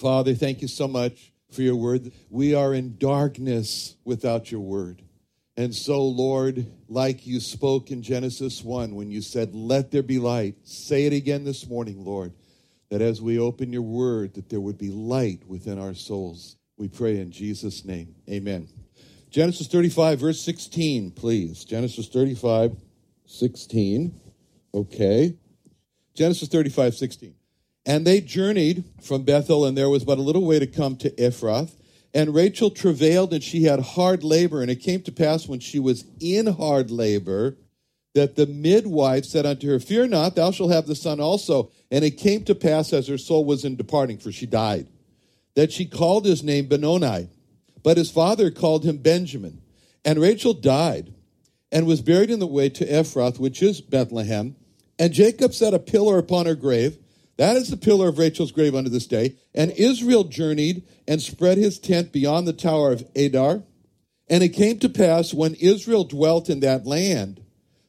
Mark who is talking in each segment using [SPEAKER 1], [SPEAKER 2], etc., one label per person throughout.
[SPEAKER 1] Father, thank you so much for your word. We are in darkness without your word. And so, Lord, like you spoke in Genesis 1 when you said, Let there be light, say it again this morning, Lord, that as we open your word, that there would be light within our souls. We pray in Jesus' name. Amen. Genesis 35, verse 16, please. Genesis 35, 16. Okay. Genesis 35, 16. And they journeyed from Bethel, and there was but a little way to come to Ephrath. And Rachel travailed, and she had hard labor. And it came to pass when she was in hard labor that the midwife said unto her, Fear not, thou shalt have the son also. And it came to pass as her soul was in departing, for she died, that she called his name Benoni. But his father called him Benjamin. And Rachel died and was buried in the way to Ephrath, which is Bethlehem. And Jacob set a pillar upon her grave. That is the pillar of Rachel's grave unto this day. And Israel journeyed and spread his tent beyond the tower of Adar. And it came to pass when Israel dwelt in that land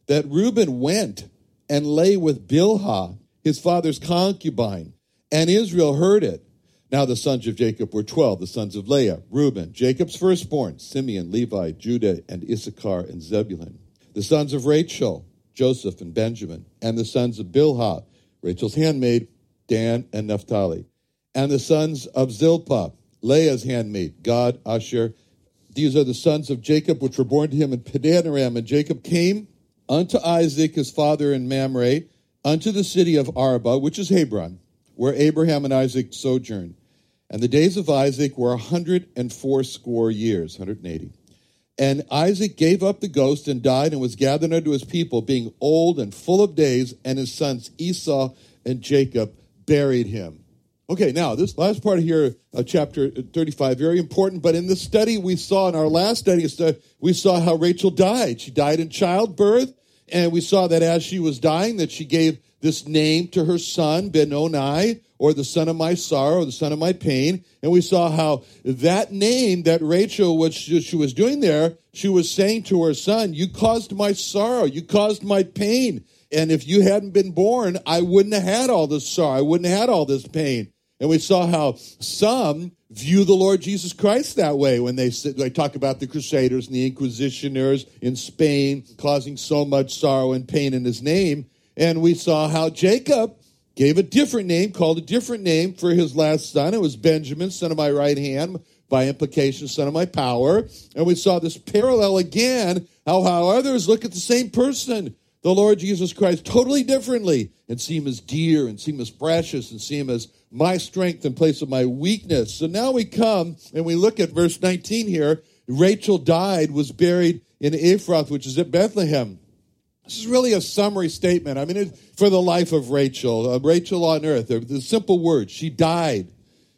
[SPEAKER 1] that Reuben went and lay with Bilhah, his father's concubine. And Israel heard it. Now the sons of Jacob were twelve, the sons of Leah, Reuben, Jacob's firstborn, Simeon, Levi, Judah, and Issachar, and Zebulun. The sons of Rachel, Joseph and Benjamin. And the sons of Bilhah, Rachel's handmaid, Dan, and Naphtali. And the sons of Zilpah, Leah's handmaid, Gad, Asher. These are the sons of Jacob, which were born to him in Padanaram. And Jacob came unto Isaac, his father, in Mamre, unto the city of Arba, which is Hebron, where Abraham and Isaac sojourned. And the days of Isaac were a hundred and fourscore years, 180. And Isaac gave up the ghost and died and was gathered unto his people, being old and full of days, and his sons Esau and Jacob buried him. Okay, now this last part here, uh, chapter 35, very important. But in the study we saw, in our last study, we saw how Rachel died. She died in childbirth, and we saw that as she was dying, that she gave this name to her son, Benoni, or the son of my sorrow, the son of my pain. And we saw how that name that Rachel, what she was doing there, she was saying to her son, You caused my sorrow, you caused my pain. And if you hadn't been born, I wouldn't have had all this sorrow. I wouldn't have had all this pain. And we saw how some view the Lord Jesus Christ that way when they, they talk about the Crusaders and the Inquisitioners in Spain causing so much sorrow and pain in his name. And we saw how Jacob gave a different name, called a different name for his last son. It was Benjamin, son of my right hand, by implication, son of my power. And we saw this parallel again, how, how others look at the same person the Lord Jesus Christ totally differently and see him as dear and see him as precious and see him as my strength in place of my weakness. So now we come and we look at verse 19 here. Rachel died, was buried in Ephrath, which is at Bethlehem. This is really a summary statement. I mean, for the life of Rachel, uh, Rachel on earth, the simple word, she died.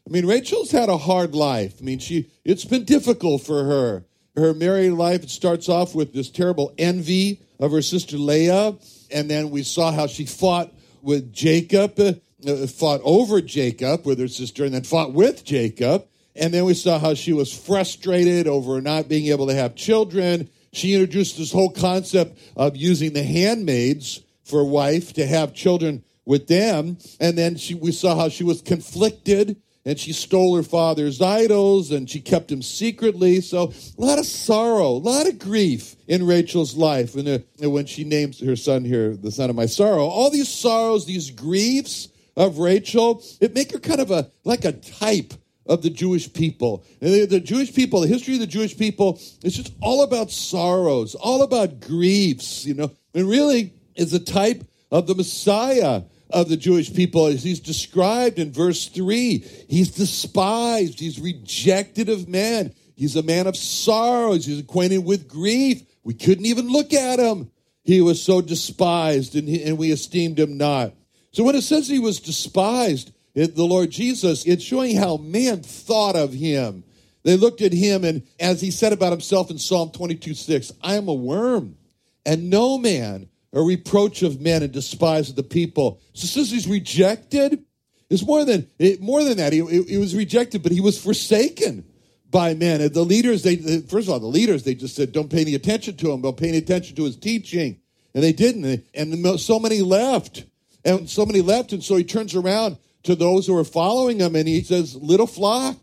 [SPEAKER 1] I mean, Rachel's had a hard life. I mean, she it's been difficult for her. Her married life starts off with this terrible envy of her sister Leah. And then we saw how she fought with Jacob, uh, uh, fought over Jacob with her sister, and then fought with Jacob. And then we saw how she was frustrated over not being able to have children. She introduced this whole concept of using the handmaids for wife to have children with them. And then she, we saw how she was conflicted and she stole her father's idols and she kept him secretly. So a lot of sorrow, a lot of grief in Rachel's life. And uh, when she names her son here, the son of my sorrow, all these sorrows, these griefs of Rachel, it make her kind of a like a type of the Jewish people. And the, the Jewish people, the history of the Jewish people, it's just all about sorrows, all about griefs, you know, and really is a type of the Messiah of the Jewish people as he's described in verse 3. He's despised, he's rejected of men. He's a man of sorrows, he's acquainted with grief. We couldn't even look at him. He was so despised and, he, and we esteemed him not. So when it says he was despised, it, the Lord Jesus, it's showing how man thought of him. They looked at him, and as he said about himself in Psalm 22 6, I am a worm, and no man, a reproach of men, and despised of the people. So since he's rejected, it's more than it, more than that. He, he was rejected, but he was forsaken by men. And the leaders, they first of all, the leaders, they just said, "Don't pay any attention to him. Don't pay any attention to his teaching," and they didn't. And so many left, and so many left, and so he turns around to those who are following him, and he says, Little flock.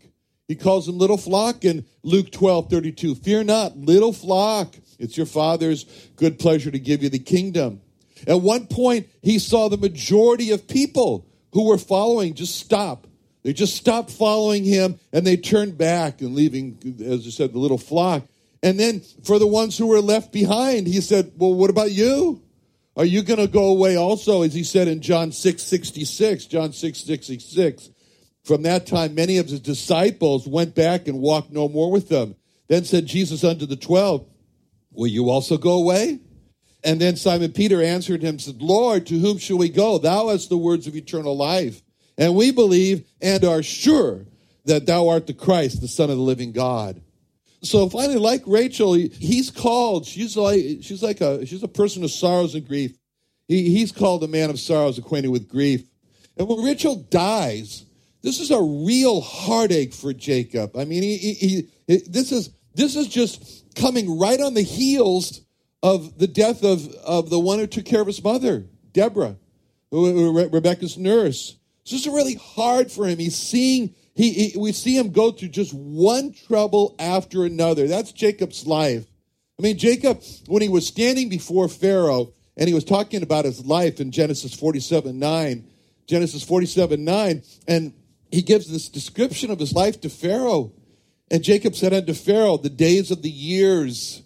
[SPEAKER 1] He calls them little flock in Luke 12 32. Fear not, little flock. It's your Father's good pleasure to give you the kingdom. At one point, he saw the majority of people who were following just stop. They just stopped following him and they turned back and leaving, as I said, the little flock. And then for the ones who were left behind, he said, Well, what about you? Are you going to go away also, as he said in John 6 66? John 6 66. From that time, many of his disciples went back and walked no more with them. Then said Jesus unto the twelve, Will you also go away? And then Simon Peter answered him, said, Lord, to whom shall we go? Thou hast the words of eternal life. And we believe and are sure that thou art the Christ, the Son of the living God. So finally, like Rachel, he's called. She's like she's like a she's a person of sorrows and grief. He, he's called a man of sorrows, acquainted with grief. And when Rachel dies, this is a real heartache for Jacob. I mean, he, he, he, this is this is just coming right on the heels of the death of, of the one who took care of his mother, Deborah, who, Rebecca's nurse. So this is really hard for him. He's seeing he, he, we see him go through just one trouble after another. That's Jacob's life. I mean, Jacob, when he was standing before Pharaoh and he was talking about his life in Genesis 47 9, Genesis 47 9, and he gives this description of his life to Pharaoh. And Jacob said unto Pharaoh, The days of the years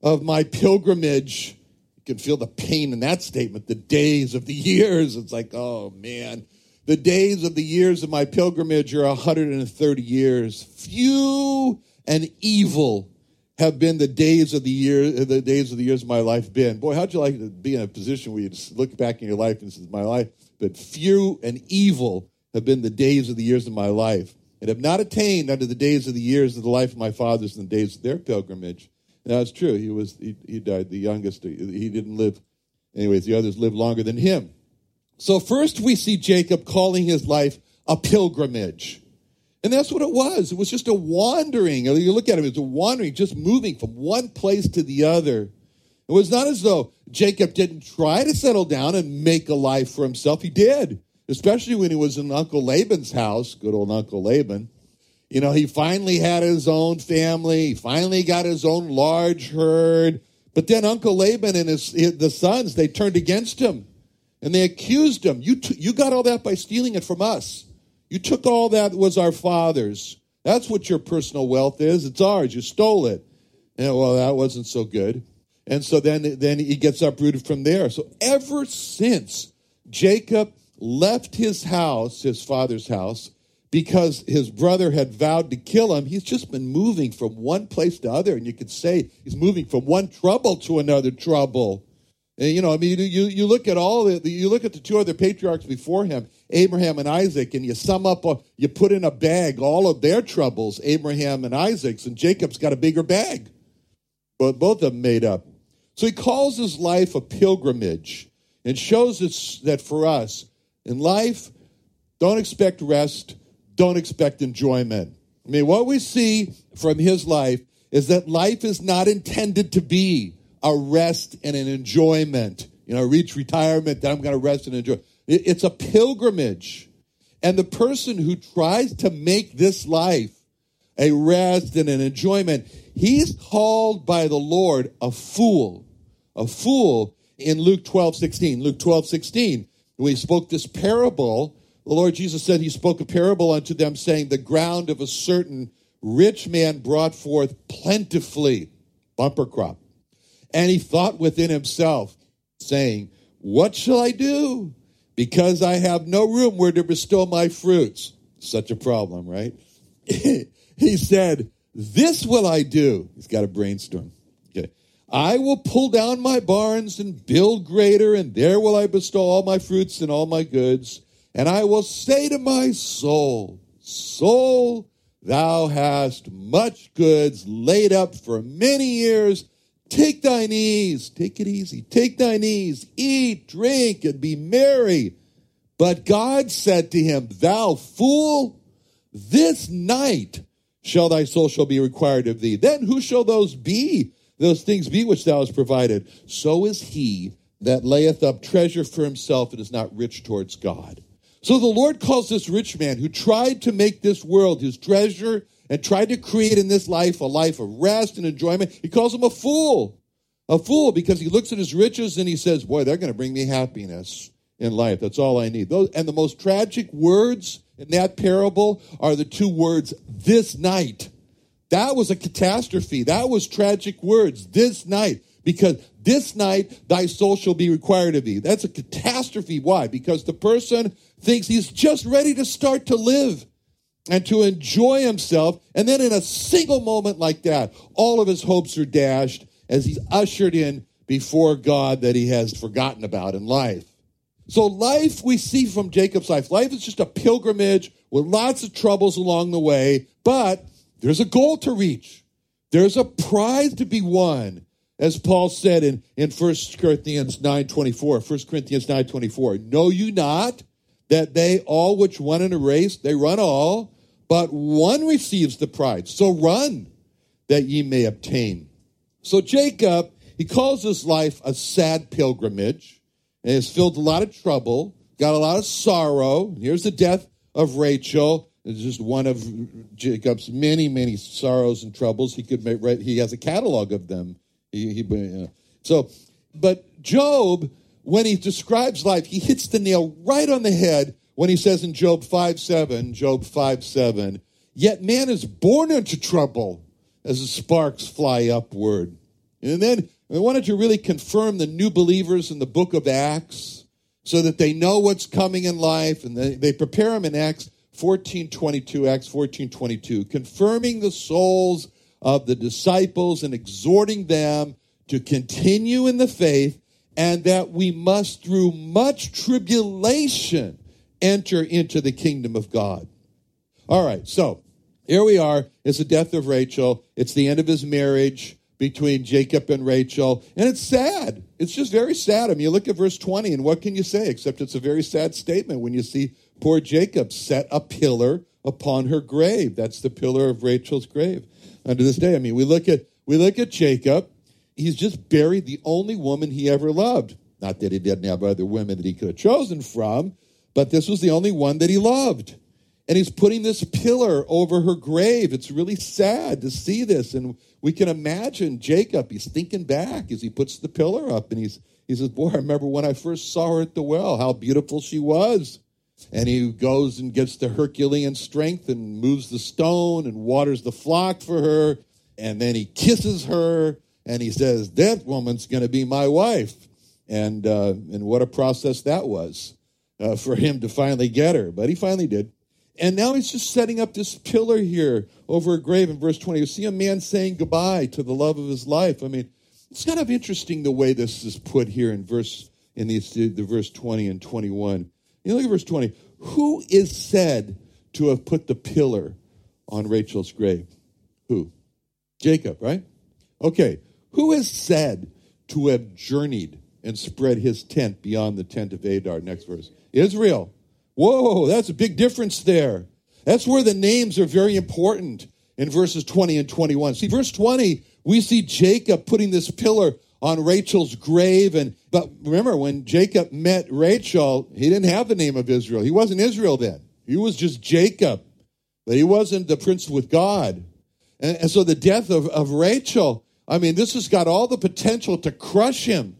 [SPEAKER 1] of my pilgrimage. You can feel the pain in that statement. The days of the years. It's like, oh man. The days of the years of my pilgrimage are 130 years. Few and evil have been the days of the year, the days of the years of my life been. Boy, how'd you like to be in a position where you just look back in your life and says, my life, but few and evil have been the days of the years of my life, and have not attained unto the days of the years of the life of my fathers and the days of their pilgrimage. And that's true. He was he, he died the youngest. He didn't live. Anyways, the others lived longer than him. So first we see Jacob calling his life a pilgrimage. And that's what it was. It was just a wandering. You look at him, it's a wandering, just moving from one place to the other. It was not as though Jacob didn't try to settle down and make a life for himself. He did, especially when he was in Uncle Laban's house, good old Uncle Laban. You know, he finally had his own family. He finally got his own large herd. But then Uncle Laban and his, the sons, they turned against him. And they accused him. You, t- you got all that by stealing it from us. You took all that was our father's. That's what your personal wealth is. It's ours. You stole it. And well, that wasn't so good. And so then, then he gets uprooted from there. So ever since Jacob left his house, his father's house, because his brother had vowed to kill him, he's just been moving from one place to other. And you could say he's moving from one trouble to another trouble. And, you know, I mean, you, you look at all the, you look at the two other patriarchs before him, Abraham and Isaac, and you sum up, uh, you put in a bag all of their troubles, Abraham and Isaac's, and Jacob's got a bigger bag. But both of them made up. So he calls his life a pilgrimage and shows us that for us in life, don't expect rest, don't expect enjoyment. I mean, what we see from his life is that life is not intended to be a rest and an enjoyment. You know, reach retirement, then I'm going to rest and enjoy. It's a pilgrimage. And the person who tries to make this life a rest and an enjoyment, he's called by the Lord a fool. A fool in Luke 12, 16. Luke 12, 16. We spoke this parable the Lord Jesus said he spoke a parable unto them, saying, The ground of a certain rich man brought forth plentifully, bumper crop. And he thought within himself, saying, What shall I do? Because I have no room where to bestow my fruits. Such a problem, right? he said, This will I do. He's got a brainstorm. I will pull down my barns and build greater, and there will I bestow all my fruits and all my goods. And I will say to my soul, Soul, thou hast much goods laid up for many years. Take thine ease, take it easy, take thine ease, eat, drink, and be merry. But God said to him, Thou fool, this night shall thy soul shall be required of thee. Then who shall those be, those things be which thou hast provided? So is he that layeth up treasure for himself and is not rich towards God. So the Lord calls this rich man who tried to make this world his treasure and tried to create in this life a life of rest and enjoyment. He calls him a fool. A fool because he looks at his riches and he says, Boy, they're going to bring me happiness in life. That's all I need. Those, and the most tragic words in that parable are the two words, this night. That was a catastrophe. That was tragic words, this night. Because this night thy soul shall be required of thee. That's a catastrophe. Why? Because the person thinks he's just ready to start to live and to enjoy himself. And then in a single moment like that, all of his hopes are dashed as he's ushered in before God that he has forgotten about in life. So, life we see from Jacob's life, life is just a pilgrimage with lots of troubles along the way, but there's a goal to reach. There's a prize to be won. As Paul said in, in 1 Corinthians 9.24, 1 Corinthians 9.24, know you not that they all which run in a race, they run all, but one receives the prize. So run that ye may obtain. So Jacob, he calls his life a sad pilgrimage and has filled a lot of trouble, got a lot of sorrow. Here's the death of Rachel. It's just one of Jacob's many, many sorrows and troubles. He could make, right, he has a catalog of them. He, he, uh, so, but Job, when he describes life, he hits the nail right on the head when he says in Job 5 7, Job 5 7, yet man is born into trouble as the sparks fly upward. And then I wanted to really confirm the new believers in the book of Acts so that they know what's coming in life and they, they prepare them in Acts 14 22, Acts 1422, confirming the souls of the disciples and exhorting them to continue in the faith and that we must, through much tribulation, enter into the kingdom of God. All right, so here we are. It's the death of Rachel. It's the end of his marriage between Jacob and Rachel. And it's sad. It's just very sad. I mean, you look at verse 20, and what can you say except it's a very sad statement when you see poor Jacob set a pillar upon her grave. That's the pillar of Rachel's grave. Unto this day, I mean, we look at we look at Jacob. He's just buried the only woman he ever loved. Not that he didn't have other women that he could have chosen from, but this was the only one that he loved. And he's putting this pillar over her grave. It's really sad to see this. And we can imagine Jacob, he's thinking back as he puts the pillar up and he's, he says, Boy, I remember when I first saw her at the well, how beautiful she was. And he goes and gets the Herculean strength and moves the stone and waters the flock for her. And then he kisses her and he says, That woman's going to be my wife. And, uh, and what a process that was uh, for him to finally get her, but he finally did. And now he's just setting up this pillar here over a grave in verse 20. You see a man saying goodbye to the love of his life. I mean, it's kind of interesting the way this is put here in verse in these the verse 20 and 21. Look at verse 20. Who is said to have put the pillar on Rachel's grave? Who? Jacob, right? Okay. Who is said to have journeyed and spread his tent beyond the tent of Adar? Next verse. Israel. Whoa, that's a big difference there. That's where the names are very important in verses 20 and 21. See, verse 20, we see Jacob putting this pillar on Rachel's grave. And but remember, when Jacob met Rachel, he didn't have the name of Israel. He wasn't Israel then. He was just Jacob. But he wasn't the prince with God. And, and so the death of, of Rachel, I mean, this has got all the potential to crush him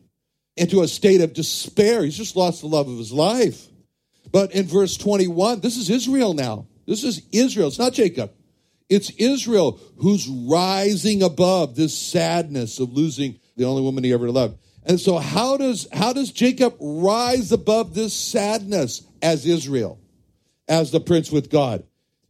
[SPEAKER 1] into a state of despair. He's just lost the love of his life. But in verse 21, this is Israel now. This is Israel. It's not Jacob. It's Israel who's rising above this sadness of losing the only woman he ever loved. And so how does how does Jacob rise above this sadness as Israel, as the prince with God?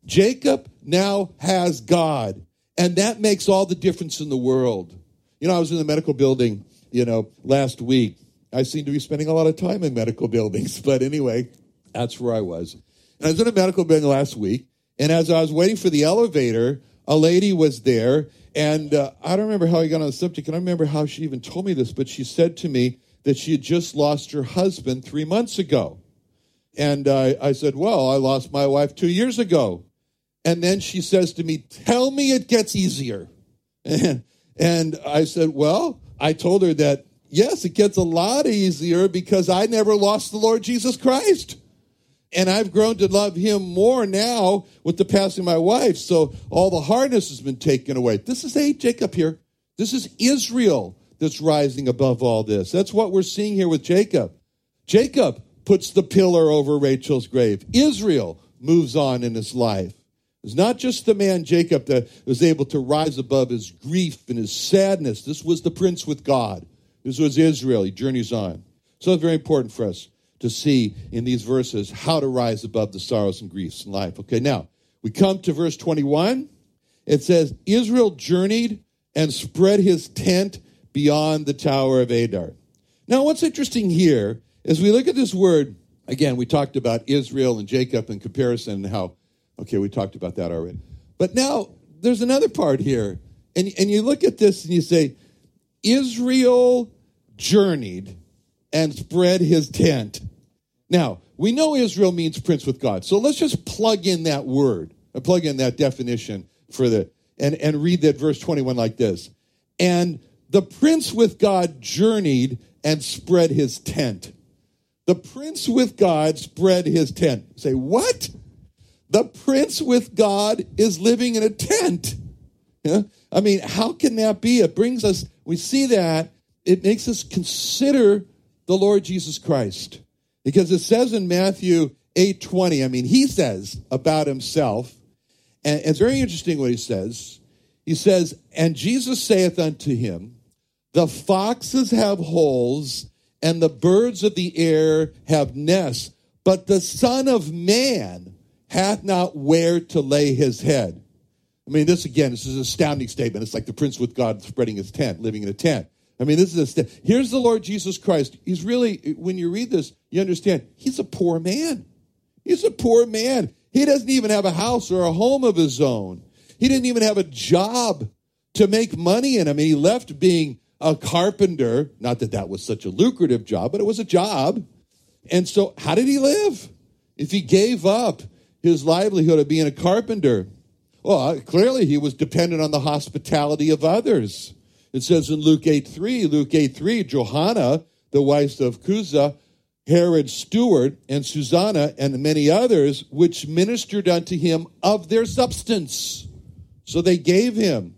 [SPEAKER 1] Jacob now has God, and that makes all the difference in the world. You know, I was in the medical building, you know, last week. I seem to be spending a lot of time in medical buildings, but anyway, that's where I was. And I was in a medical building last week, and as I was waiting for the elevator, a lady was there, and uh, I don't remember how I got on the subject, and I remember how she even told me this, but she said to me that she had just lost her husband three months ago. And uh, I said, Well, I lost my wife two years ago. And then she says to me, Tell me it gets easier. And, and I said, Well, I told her that, yes, it gets a lot easier because I never lost the Lord Jesus Christ and I've grown to love him more now with the passing of my wife. So all the hardness has been taken away. This is a Jacob here. This is Israel that's rising above all this. That's what we're seeing here with Jacob. Jacob puts the pillar over Rachel's grave. Israel moves on in his life. It's not just the man Jacob that was able to rise above his grief and his sadness. This was the prince with God. This was Israel. He journeys on. So it's very important for us to see in these verses how to rise above the sorrows and griefs in life. Okay, now we come to verse 21. It says, Israel journeyed and spread his tent beyond the Tower of Adar. Now, what's interesting here is we look at this word, again, we talked about Israel and Jacob in comparison and how, okay, we talked about that already. But now there's another part here. And, and you look at this and you say, Israel journeyed and spread his tent. Now, we know Israel means prince with God. So let's just plug in that word, uh, plug in that definition for the, and, and read that verse 21 like this. And the prince with God journeyed and spread his tent. The prince with God spread his tent. Say, what? The prince with God is living in a tent. Yeah? I mean, how can that be? It brings us, we see that, it makes us consider the Lord Jesus Christ. Because it says in Matthew 8:20, I mean, he says about himself, and it's very interesting what he says. He says, And Jesus saith unto him, The foxes have holes, and the birds of the air have nests, but the Son of Man hath not where to lay his head. I mean, this again, this is an astounding statement. It's like the prince with God spreading his tent, living in a tent. I mean, this is a st- here's the Lord Jesus Christ. He's really, when you read this, you understand he's a poor man. He's a poor man. He doesn't even have a house or a home of his own. He didn't even have a job to make money in. I mean, he left being a carpenter. Not that that was such a lucrative job, but it was a job. And so, how did he live? If he gave up his livelihood of being a carpenter, well, uh, clearly he was dependent on the hospitality of others. It says in Luke 8 3, Luke 8 3, Johanna, the wife of Chuza, Herod's steward, and Susanna, and many others, which ministered unto him of their substance. So they gave him.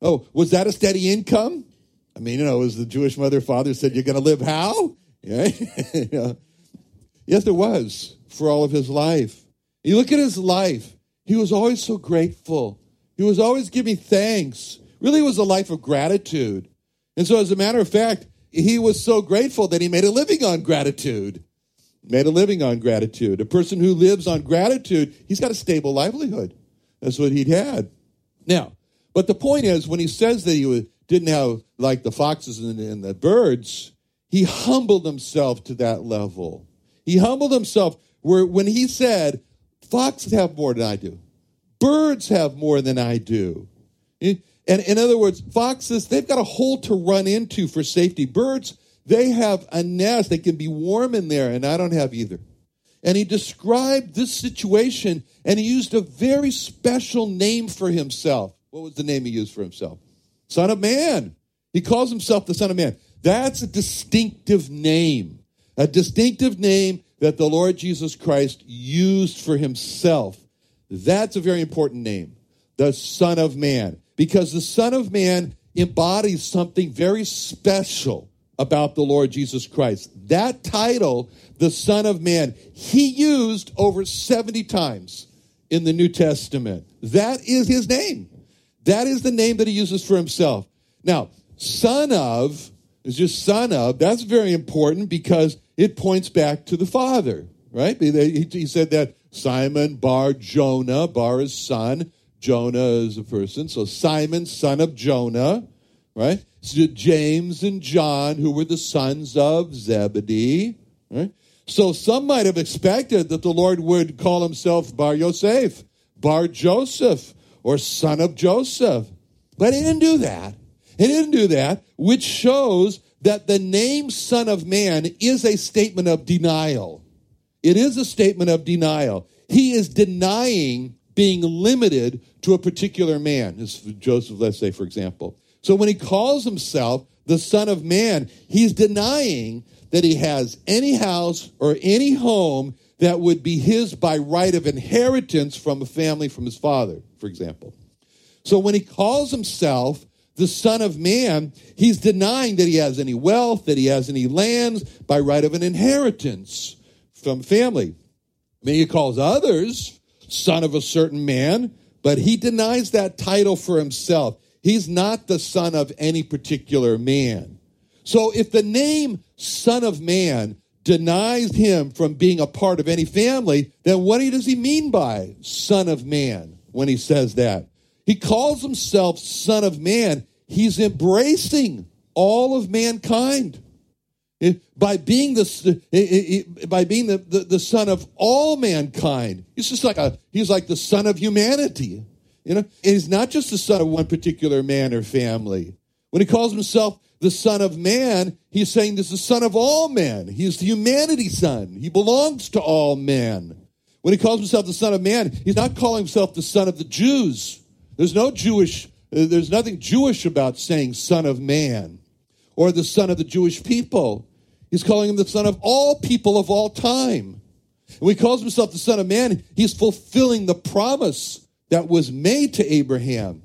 [SPEAKER 1] Oh, was that a steady income? I mean, you know, as the Jewish mother father said, You're going to live how? Yes, it was for all of his life. You look at his life, he was always so grateful. He was always giving thanks really was a life of gratitude. And so, as a matter of fact, he was so grateful that he made a living on gratitude. Made a living on gratitude. A person who lives on gratitude, he's got a stable livelihood. That's what he'd had. Now, but the point is, when he says that he didn't have like the foxes and, the birds, he humbled himself to that level. He humbled himself where when he said, Foxes have more than I do, birds have more than I do. And in other words, foxes, they've got a hole to run into for safety. Birds, they have a nest. They can be warm in there, and I don't have either. And he described this situation, and he used a very special name for himself. What was the name he used for himself? Son of Man. He calls himself the Son of Man. That's a distinctive name, a distinctive name that the Lord Jesus Christ used for himself. That's a very important name, the Son of Man because the Son of Man embodies something very special about the Lord Jesus Christ. That title, the Son of Man, he used over 70 times in the New Testament. That is his name. That is the name that he uses for himself. Now, son of is just son of. That's very important because it points back to the Father, right? He said that Simon bar Jonah, bar is son, Jonah is a person. So Simon, son of Jonah, right? So James and John, who were the sons of Zebedee, right? So some might have expected that the Lord would call himself Bar Yosef, Bar Joseph, or son of Joseph. But he didn't do that. He didn't do that, which shows that the name Son of Man is a statement of denial. It is a statement of denial. He is denying being limited to a particular man. This Joseph, let's say, for example. So when he calls himself the Son of Man, he's denying that he has any house or any home that would be his by right of inheritance from a family from his father, for example. So when he calls himself the Son of Man, he's denying that he has any wealth, that he has any lands by right of an inheritance from family. Then he calls others son of a certain man, but he denies that title for himself. He's not the son of any particular man. So if the name Son of Man denies him from being a part of any family, then what does he mean by Son of Man when he says that? He calls himself Son of Man. He's embracing all of mankind. By being the by being the, the, the son of all mankind, he's just like a he's like the son of humanity. You know, and he's not just the son of one particular man or family. When he calls himself the Son of Man, he's saying this is the Son of all men. He is the humanity Son. He belongs to all men. When he calls himself the Son of Man, he's not calling himself the Son of the Jews. There's no Jewish, uh, there's nothing Jewish about saying Son of Man or the Son of the Jewish people. He's calling him the Son of all people of all time. And when he calls himself the Son of Man, he's fulfilling the promise that was made to Abraham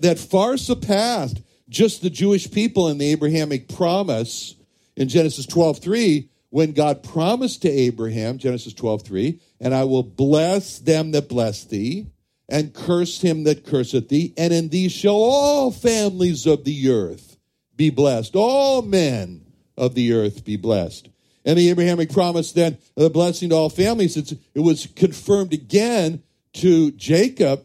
[SPEAKER 1] that far surpassed just the Jewish people in the Abrahamic promise in Genesis 12:3 when God promised to Abraham, Genesis 12:3, and I will bless them that bless thee, and curse him that curseth thee, and in thee shall all families of the earth be blessed. All men of the earth be blessed. And the Abrahamic promise then, the blessing to all families, it was confirmed again to Jacob.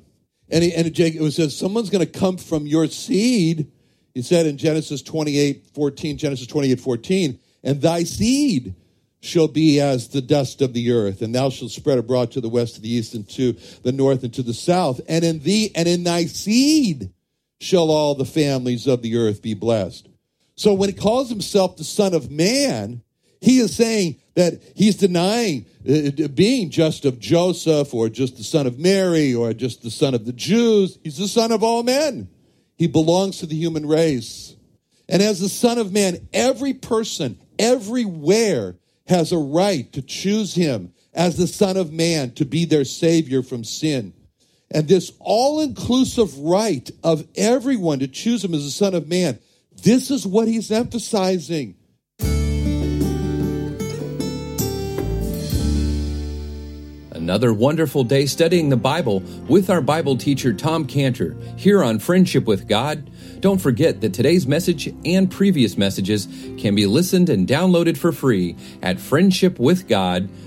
[SPEAKER 1] And, he, and Jacob it says, someone's going to come from your seed he said in Genesis 28 14, Genesis 28 14, and thy seed shall be as the dust of the earth, and thou shalt spread abroad to the west, to the east, and to the north, and to the south. And in thee and in thy seed shall all the families of the earth be blessed. So when he calls himself the Son of Man, he is saying that he's denying uh, being just of Joseph or just the son of Mary or just the son of the Jews. He's the son of all men. He belongs to the human race. And as the Son of Man, every person, everywhere, has a right to choose him as the Son of Man to be their Savior from sin. And this all inclusive right of everyone to choose him as the Son of Man, this is what he's emphasizing.
[SPEAKER 2] Another wonderful day studying the Bible with our Bible teacher Tom Cantor here on Friendship with God. Don't forget that today's message and previous messages can be listened and downloaded for free at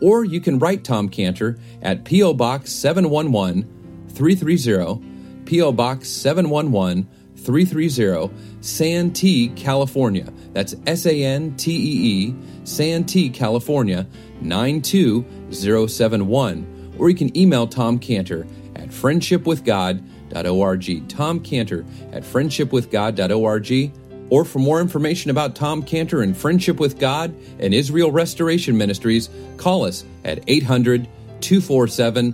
[SPEAKER 2] Or you can write Tom Cantor at P.O. Box 711 330, P.O. Box 711 330, Santee, California. That's S A N T E E, Santee, California 92071. Or you can email Tom Cantor at friendshipwithgod.org. Tom Cantor at friendshipwithgod.org. Or for more information about Tom Cantor and Friendship with God and Israel Restoration Ministries, call us at 800 247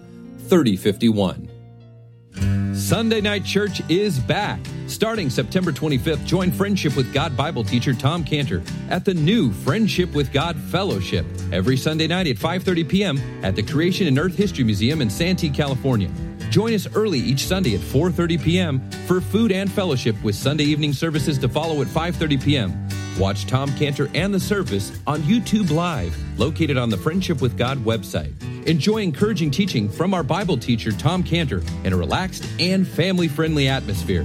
[SPEAKER 2] 3051. Sunday Night Church is back. Starting September 25th, join Friendship with God Bible teacher Tom Cantor at the new Friendship with God Fellowship every Sunday night at 5:30 p.m. at the Creation and Earth History Museum in Santee, California. Join us early each Sunday at 4:30 p.m. for food and fellowship with Sunday evening services to follow at 5:30 p.m. Watch Tom Cantor and the service on YouTube Live, located on the Friendship with God website. Enjoy encouraging teaching from our Bible teacher, Tom Cantor, in a relaxed and family friendly atmosphere.